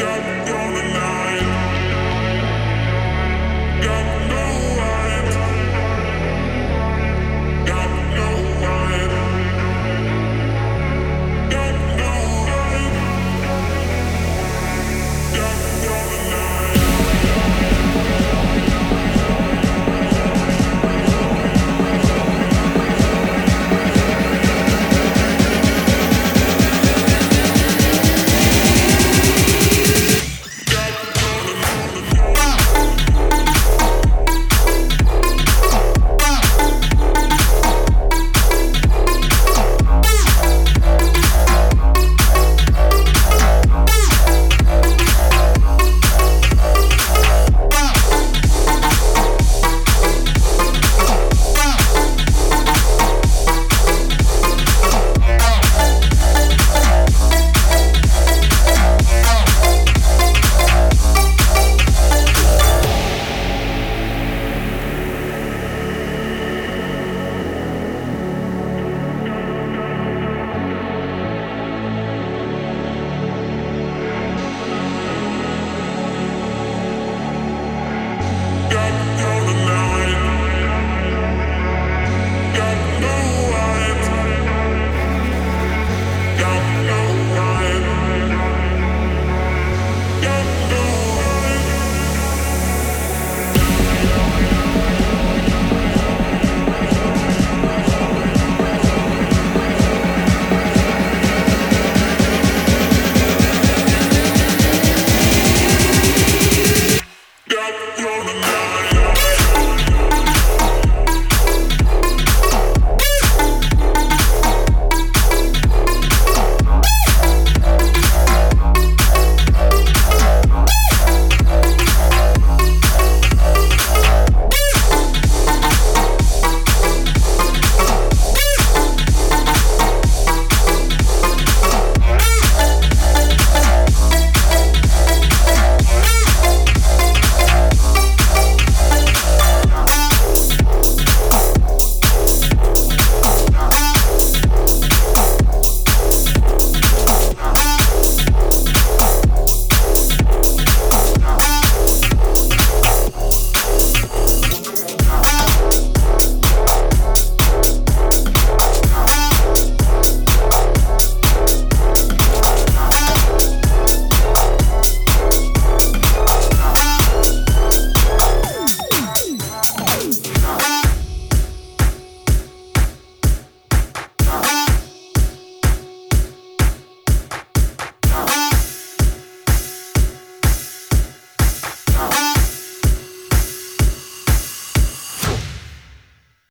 up on the line.